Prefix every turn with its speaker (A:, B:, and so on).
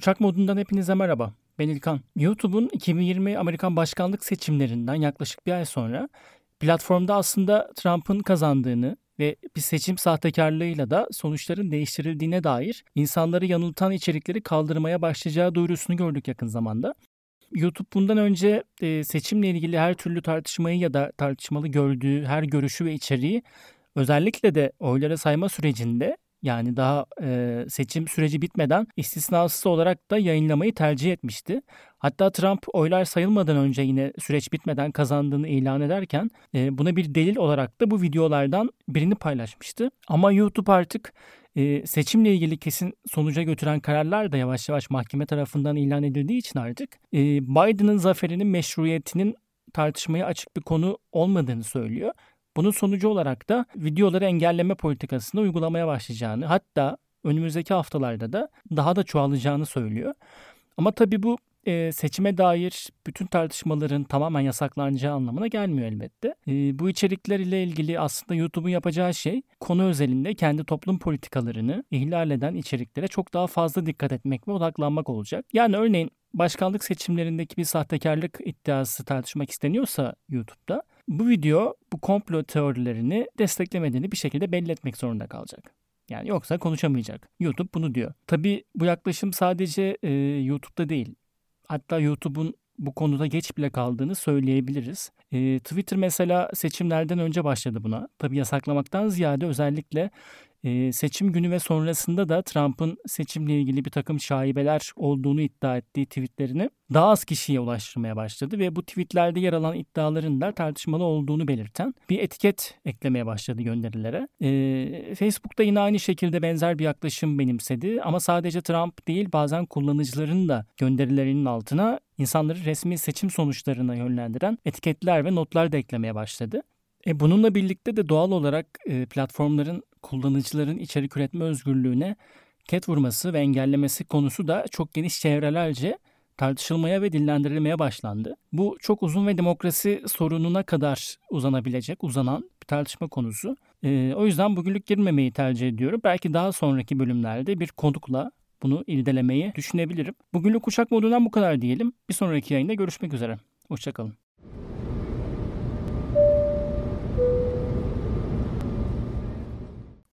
A: Uçak modundan hepinize merhaba. Ben İlkan. YouTube'un 2020 Amerikan başkanlık seçimlerinden yaklaşık bir ay sonra platformda aslında Trump'ın kazandığını ve bir seçim sahtekarlığıyla da sonuçların değiştirildiğine dair insanları yanıltan içerikleri kaldırmaya başlayacağı duyurusunu gördük yakın zamanda. YouTube bundan önce e, seçimle ilgili her türlü tartışmayı ya da tartışmalı gördüğü her görüşü ve içeriği özellikle de oylara sayma sürecinde yani daha e, seçim süreci bitmeden istisnasız olarak da yayınlamayı tercih etmişti. Hatta Trump oylar sayılmadan önce yine süreç bitmeden kazandığını ilan ederken e, buna bir delil olarak da bu videolardan birini paylaşmıştı. Ama YouTube artık e, seçimle ilgili kesin sonuca götüren kararlar da yavaş yavaş mahkeme tarafından ilan edildiği için artık e, Biden'ın zaferinin meşruiyetinin tartışmaya açık bir konu olmadığını söylüyor. Bunun sonucu olarak da videoları engelleme politikasını uygulamaya başlayacağını hatta önümüzdeki haftalarda da daha da çoğalacağını söylüyor. Ama tabii bu e, seçime dair bütün tartışmaların tamamen yasaklanacağı anlamına gelmiyor elbette. E, bu içerikler ile ilgili aslında YouTube'un yapacağı şey konu özelinde kendi toplum politikalarını ihlal eden içeriklere çok daha fazla dikkat etmek ve odaklanmak olacak. Yani örneğin başkanlık seçimlerindeki bir sahtekarlık iddiası tartışmak isteniyorsa YouTube'da bu video bu komplo teorilerini desteklemediğini bir şekilde belli etmek zorunda kalacak. Yani yoksa konuşamayacak. YouTube bunu diyor. Tabii bu yaklaşım sadece e, YouTube'da değil. Hatta YouTube'un bu konuda geç bile kaldığını söyleyebiliriz. E, Twitter mesela seçimlerden önce başladı buna. Tabii yasaklamaktan ziyade özellikle e, seçim günü ve sonrasında da Trump'ın seçimle ilgili bir takım şaibeler olduğunu iddia ettiği tweetlerini daha az kişiye ulaştırmaya başladı ve bu tweetlerde yer alan iddiaların da tartışmalı olduğunu belirten bir etiket eklemeye başladı gönderilere. E, Facebook'ta yine aynı şekilde benzer bir yaklaşım benimsedi ama sadece Trump değil bazen kullanıcıların da gönderilerinin altına insanları resmi seçim sonuçlarına yönlendiren etiketler ve notlar da eklemeye başladı. E bununla birlikte de doğal olarak e, platformların kullanıcıların içerik üretme özgürlüğüne ket vurması ve engellemesi konusu da çok geniş çevrelerce tartışılmaya ve dillendirilmeye başlandı. Bu çok uzun ve demokrasi sorununa kadar uzanabilecek, uzanan bir tartışma konusu. E, o yüzden bugünlük girmemeyi tercih ediyorum. Belki daha sonraki bölümlerde bir konukla bunu irdelemeyi düşünebilirim. Bugünlük kuşak modundan bu kadar diyelim. Bir sonraki yayında görüşmek üzere. Hoşçakalın.